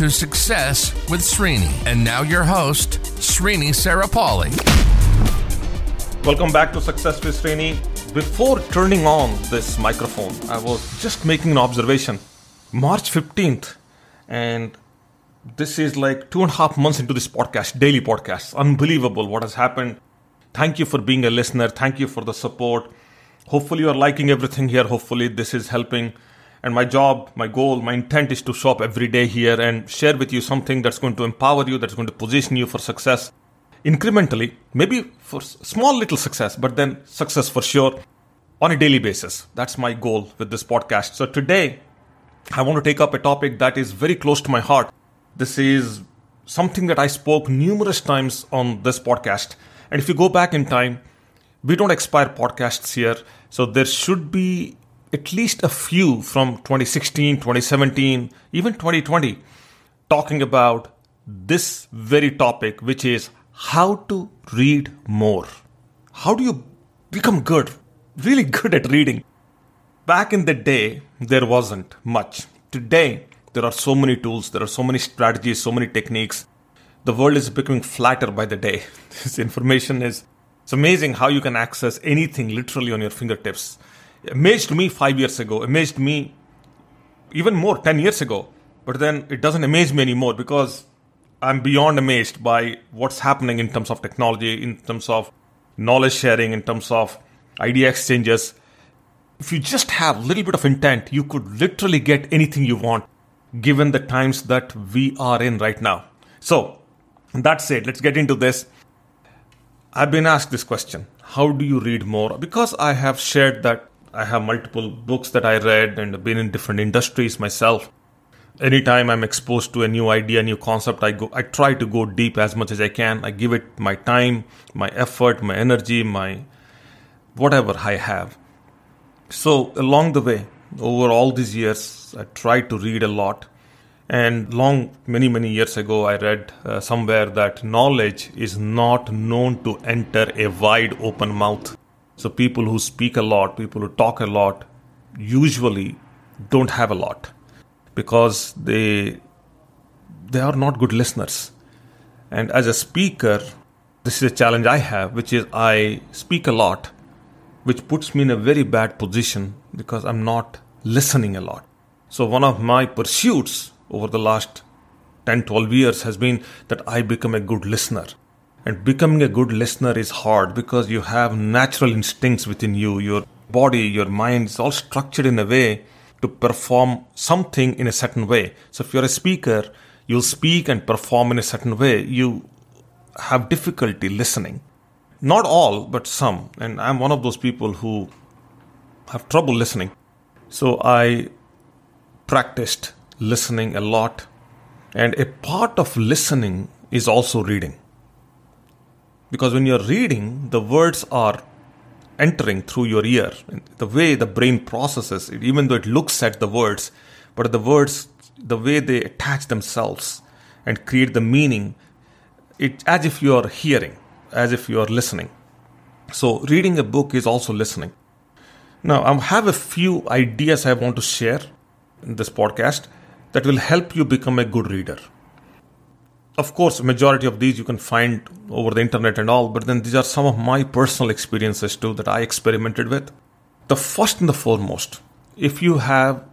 to Success with Srini. And now your host, Srini Sarapalli. Welcome back to Success with Srini. Before turning on this microphone, I was just making an observation. March 15th, and this is like two and a half months into this podcast, daily podcast. Unbelievable what has happened. Thank you for being a listener. Thank you for the support. Hopefully, you are liking everything here. Hopefully, this is helping. And my job, my goal, my intent is to show up every day here and share with you something that's going to empower you, that's going to position you for success incrementally, maybe for small little success, but then success for sure on a daily basis. That's my goal with this podcast. So today, I want to take up a topic that is very close to my heart. This is something that I spoke numerous times on this podcast. And if you go back in time, we don't expire podcasts here. So there should be at least a few from 2016, 2017, even 2020 talking about this very topic, which is how to read more. How do you become good, really good at reading? Back in the day, there wasn't much. Today, there are so many tools, there are so many strategies, so many techniques. The world is becoming flatter by the day. This information is it's amazing how you can access anything literally on your fingertips. Amazed me five years ago, amazed me even more 10 years ago. But then it doesn't amaze me anymore because I'm beyond amazed by what's happening in terms of technology, in terms of knowledge sharing, in terms of idea exchanges. If you just have a little bit of intent, you could literally get anything you want given the times that we are in right now. So, that's it. Let's get into this. I've been asked this question How do you read more? Because I have shared that I have multiple books that I read and been in different industries myself. Anytime I'm exposed to a new idea, new concept, I go I try to go deep as much as I can. I give it my time, my effort, my energy, my whatever I have. So along the way, over all these years, I tried to read a lot. And long, many, many years ago, I read uh, somewhere that knowledge is not known to enter a wide open mouth. So people who speak a lot, people who talk a lot, usually don't have a lot because they they are not good listeners. And as a speaker, this is a challenge I have, which is I speak a lot, which puts me in a very bad position because I'm not listening a lot. So, one of my pursuits over the last 10 12 years has been that I become a good listener. And becoming a good listener is hard because you have natural instincts within you. Your body, your mind is all structured in a way to perform something in a certain way. So, if you're a speaker, you'll speak and perform in a certain way. You have difficulty listening. Not all, but some. And I'm one of those people who have trouble listening. So I practiced listening a lot. And a part of listening is also reading. Because when you're reading, the words are entering through your ear. The way the brain processes it, even though it looks at the words, but the words, the way they attach themselves and create the meaning, it as if you are hearing, as if you are listening. So reading a book is also listening. Now, I have a few ideas I want to share in this podcast that will help you become a good reader. Of course, majority of these you can find over the internet and all, but then these are some of my personal experiences too that I experimented with. The first and the foremost, if you have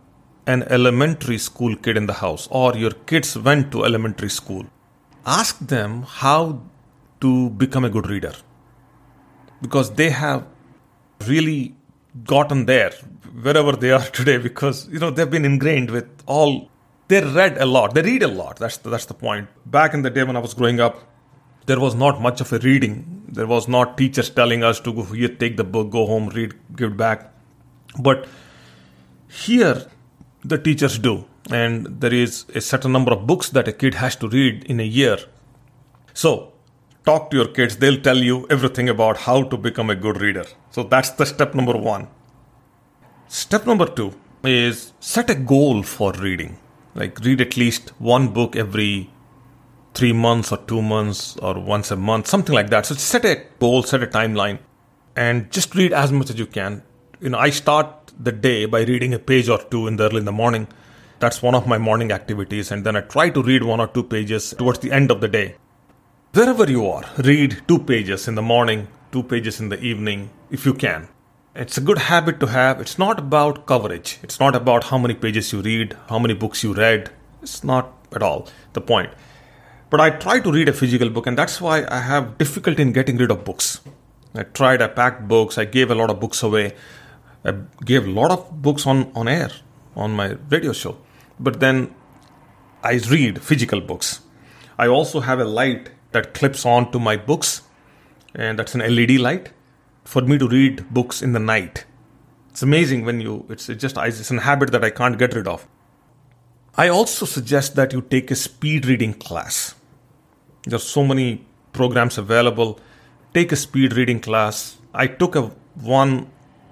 an elementary school kid in the house or your kids went to elementary school, ask them how to become a good reader because they have really gotten there wherever they are today because you know they've been ingrained with all they read a lot. They read a lot. That's the, that's the point. Back in the day when i was growing up there was not much of a reading. There was not teachers telling us to go here take the book go home read give it back. But here the teachers do. And there is a certain number of books that a kid has to read in a year. So talk to your kids, they'll tell you everything about how to become a good reader. So that's the step number one. Step number two is set a goal for reading. Like read at least one book every three months or two months or once a month, something like that. So set a goal, set a timeline, and just read as much as you can. You know, I start the day by reading a page or two in the early in the morning. That's one of my morning activities, and then I try to read one or two pages towards the end of the day. Wherever you are, read two pages in the morning, two pages in the evening, if you can. It's a good habit to have. It's not about coverage. It's not about how many pages you read, how many books you read. It's not at all the point. But I try to read a physical book, and that's why I have difficulty in getting rid of books. I tried, I packed books, I gave a lot of books away. I gave a lot of books on, on air on my radio show. But then I read physical books. I also have a light that clips on to my books, and that's an LED light for me to read books in the night. It's amazing when you, it's just, it's a habit that I can't get rid of. I also suggest that you take a speed reading class. There's so many programs available. Take a speed reading class. I took a one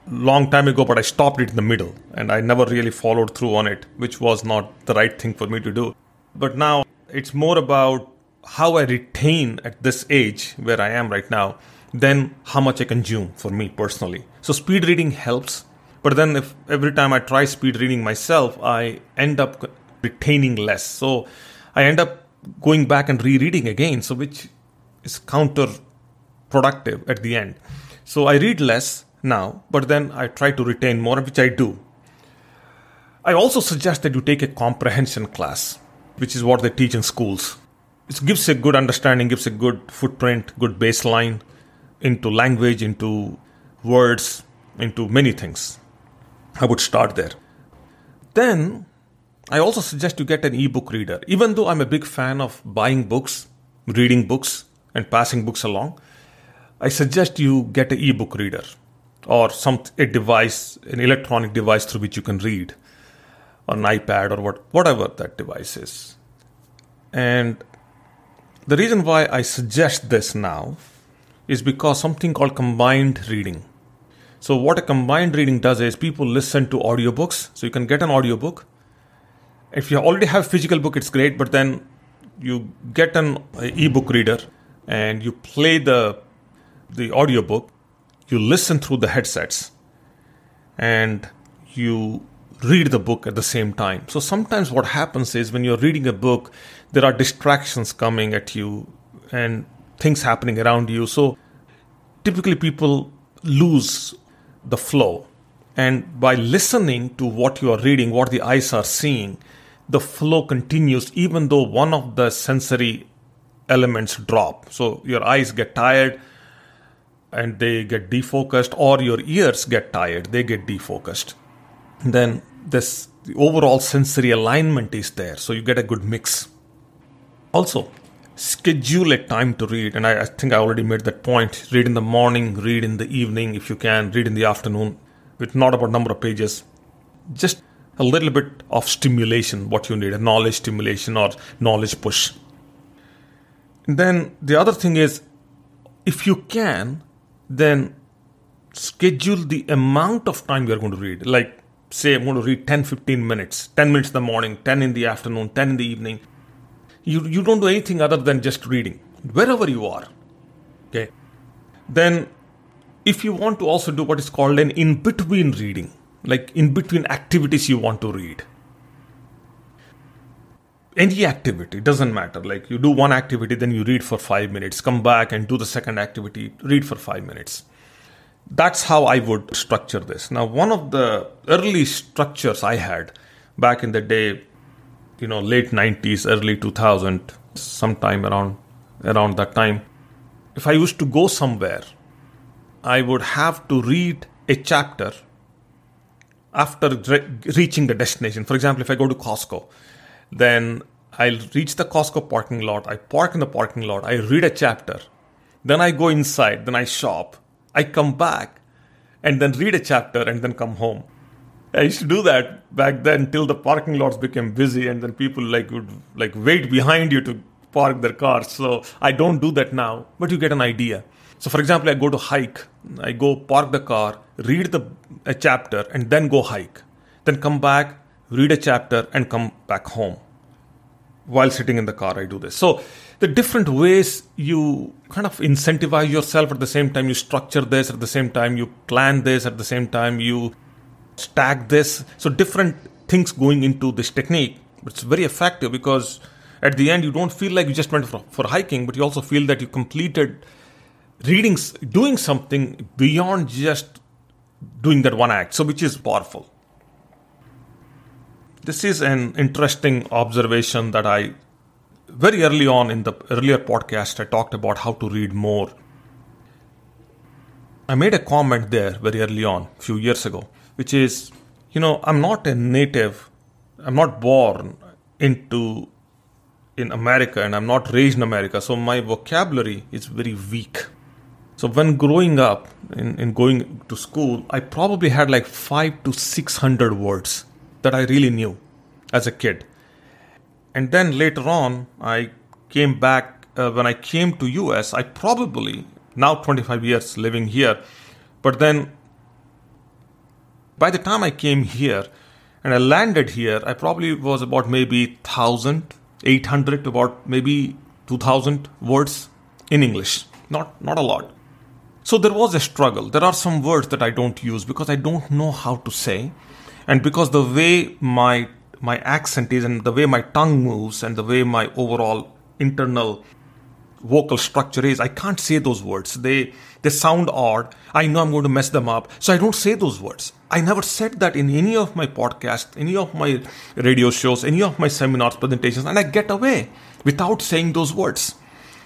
long time ago, but I stopped it in the middle and I never really followed through on it, which was not the right thing for me to do. But now it's more about how I retain at this age where I am right now than how much I consume for me personally. So speed reading helps, but then if every time I try speed reading myself, I end up retaining less. So I end up going back and rereading again, so which is counterproductive at the end. So I read less now, but then I try to retain more, which I do. I also suggest that you take a comprehension class, which is what they teach in schools. It gives a good understanding, gives a good footprint, good baseline into language, into words, into many things. I would start there. Then I also suggest you get an ebook reader. Even though I'm a big fan of buying books, reading books, and passing books along, I suggest you get an ebook reader or some a device, an electronic device through which you can read, an iPad or what, whatever that device is. And the reason why I suggest this now is because something called combined reading. So what a combined reading does is people listen to audiobooks. So you can get an audiobook. If you already have physical book, it's great, but then you get an ebook reader and you play the the audiobook, you listen through the headsets and you read the book at the same time. So sometimes what happens is when you're reading a book, there are distractions coming at you and things happening around you. So typically people lose the flow. And by listening to what you are reading, what the eyes are seeing, the flow continues even though one of the sensory elements drop. So your eyes get tired and they get defocused, or your ears get tired, they get defocused. Then this the overall sensory alignment is there, so you get a good mix. Also, schedule a time to read and I, I, think i already made that point. Read in the morning read in the evening if you can read in the afternoon with not about number of pages just a little bit of stimulation what you need a knowledge stimulation or knowledge push. And then the other thing is if you can then schedule the amount of time you're going to read. Like say i'm going to read 10 15 minutes. 10 minutes in the morning 10 in the afternoon 10 in the evening you, you don't do anything other than just reading, wherever you are. Okay. Then, if you want to also do what is called an in between reading, like in between activities you want to read, any activity doesn't matter like you do one activity then you read for 5 minutes come back and do the second activity read for 5 minutes that's how i would structure this now one of the early structures i had back in the day you know late 90s early 2000 sometime around around that time. If i used to go somewhere i would have to read a chapter after re- reaching the destination. For example if i go to costco then i'll reach the costco parking lot i park in the parking lot i read a chapter. Then i go inside then i shop i come back and then read a chapter and then come home I used to do that back then till the parking lots became busy, and then people like would like wait behind you to park their cars. So I don't do that now, but you get an idea. So, for example, I go to hike, I go park the car, read the a chapter, and then go hike. Then come back, read a chapter, and come back home. While sitting in the car, I do this. So, the different ways you kind of incentivize yourself at the same time, you structure this at the same time, you plan this at the same time, you stack this. So, different things going into this technique. It's very effective because at the end, you don't feel like you just went for, for hiking, but you also feel that you completed reading, doing something beyond just doing that one act. So, which is powerful. This is an interesting observation that I very early on in the earlier podcast I talked about how to read more. I made a comment there very early on, a few years ago, which is, you know, I'm not a native, I'm not born into in America and I'm not raised in America, so my vocabulary is very weak. So when growing up in, in going to school, I probably had like five to six hundred words that I really knew as a kid. And then later on, I came back uh, when I came to US. I probably now 25 years living here, but then by the time I came here and I landed here, I probably was about maybe thousand, eight hundred to about maybe two thousand words in English. Not not a lot. So there was a struggle. There are some words that I don't use because I don't know how to say. And because the way my my accent is and the way my tongue moves and the way my overall internal vocal structure is, I can't say those words. They they sound odd. I know I'm going to mess them up. So I don't say those words. I never said that in any of my podcasts, any of my radio shows, any of my seminars, presentations, and I get away without saying those words.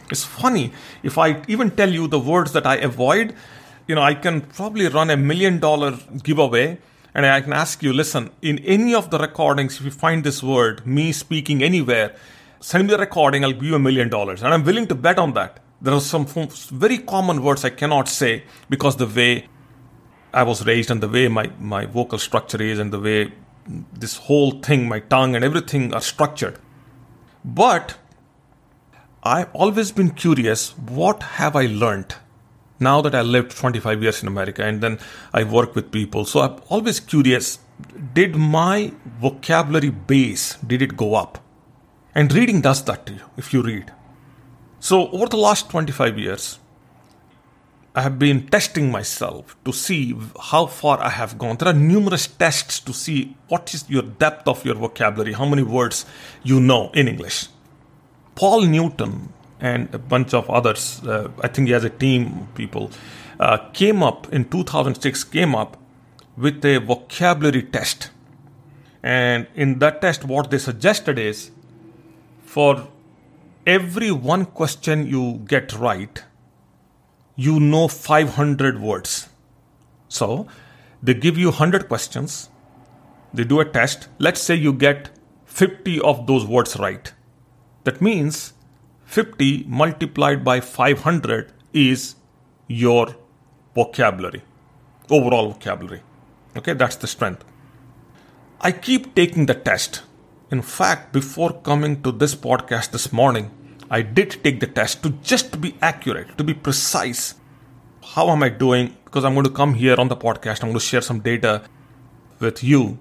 It's funny. If I even tell you the words that I avoid, you know, I can probably run a million dollar giveaway and I can ask you, listen, in any of the recordings, if you find this word, me speaking anywhere, send me the recording, I'll give you a million dollars. And I'm willing to bet on that. There are some very common words I cannot say because the way I was raised and the way my, my vocal structure is and the way this whole thing, my tongue and everything are structured. But I've always been curious what have I learned now that I lived 25 years in America and then I work with people. So I'm always curious did my vocabulary base did it go up? And reading does that to you if you read. So over the last 25 years I have been testing myself to see how far I have gone. There are numerous tests to see what is your depth of your vocabulary, how many words you know in English. Paul Newton and a bunch of others, uh, I think he has a team of people, uh, came up in 2006, came up with a vocabulary test. And in that test, what they suggested is for every one question you get right, you know 500 words. So they give you 100 questions, they do a test. Let's say you get 50 of those words right that means 50 multiplied by 500 is your vocabulary, overall vocabulary. Okay, that's the strength. I keep taking the test. In fact, before coming to this podcast this morning, I did take the test to just be accurate, to be precise. How am I doing? Because I'm going to come here on the podcast, I'm going to share some data with you.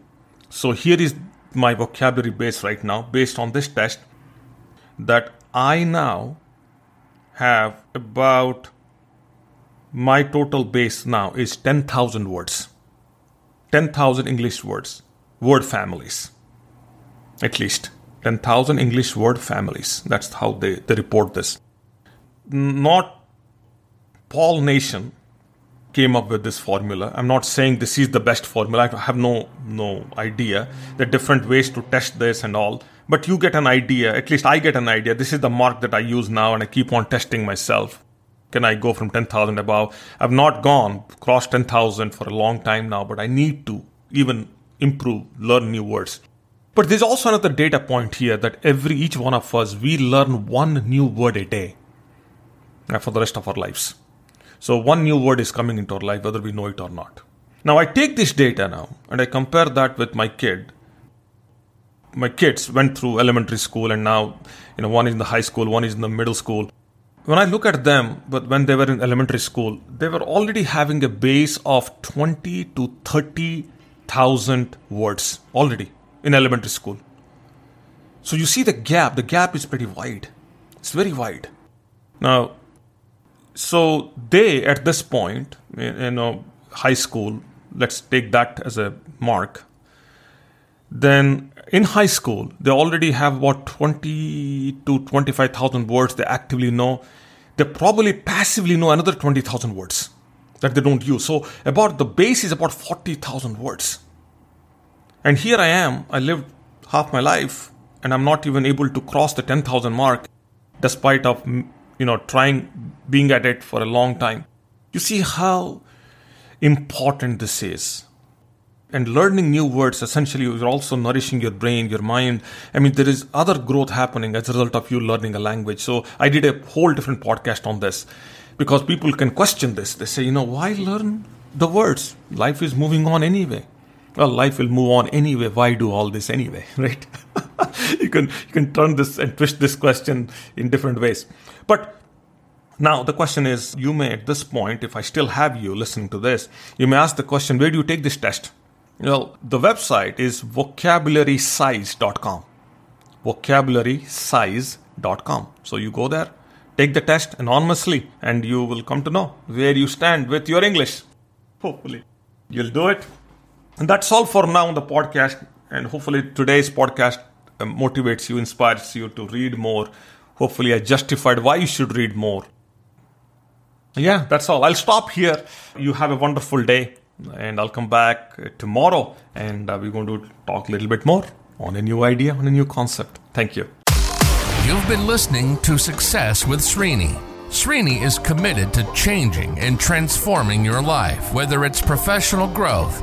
So here is my vocabulary base right now based on this test that I now have about my total base now is 10,000 words. 10,000 English words, word families. At least 10,000 English word families. That's how they, they report this. Not Paul Nation came up with this formula. I'm not saying this is the best formula. I have no no idea. There are different ways to test this and all but you get an idea. At least I get an idea. This is the mark that I use now, and I keep on testing myself. Can I go from 10,000 above? I've not gone crossed 10,000 for a long time now, but I need to even improve, learn new words. But there's also another data point here that every each one of us we learn one new word a day for the rest of our lives. So one new word is coming into our life whether we know it or not. Now I take this data now and I compare that with my kid my kids went through elementary school and now, you know, one is in the high school, one is in the middle school. When I look at them, but when they were in elementary school, they were already having a base of 20 to 30,000 words already in elementary school. So you see the gap, the gap is pretty wide. It's very wide. Now, so they at this point, you know, high school, let's take that as a mark. Then in high school, they already have about 20 to 25,000 words they actively know. They probably passively know another 20,000 words that they don't use. So about the base is about 40,000 words. And here I am, I lived half my life and I'm not even able to cross the 10,000 mark despite of you know trying being at it for a long time. You see how important this is. And learning new words essentially is also nourishing your brain, your mind. I mean, there is other growth happening as a result of you learning a language. So I did a whole different podcast on this because people can question this. They say, you know, why learn the words? Life is moving on anyway. Well, life will move on anyway. Why do all this anyway? Right? you can you can turn this and twist this question in different ways. But now, the question is you may, at this point, if I still have you listening to this, you may ask the question where do you take this test? Well, the website is vocabularysize.com. Vocabularysize.com. So you go there, take the test anonymously, and you will come to know where you stand with your English. Hopefully, you'll do it. And that's all for now on the podcast. And hopefully, today's podcast uh, motivates you, inspires you to read more. Hopefully, I justified why you should read more. Yeah, that's all. I'll stop here. You have a wonderful day, and I'll come back tomorrow, and uh, we're going to talk a little bit more on a new idea, on a new concept. Thank you. You've been listening to Success with Srini. Srini is committed to changing and transforming your life, whether it's professional growth,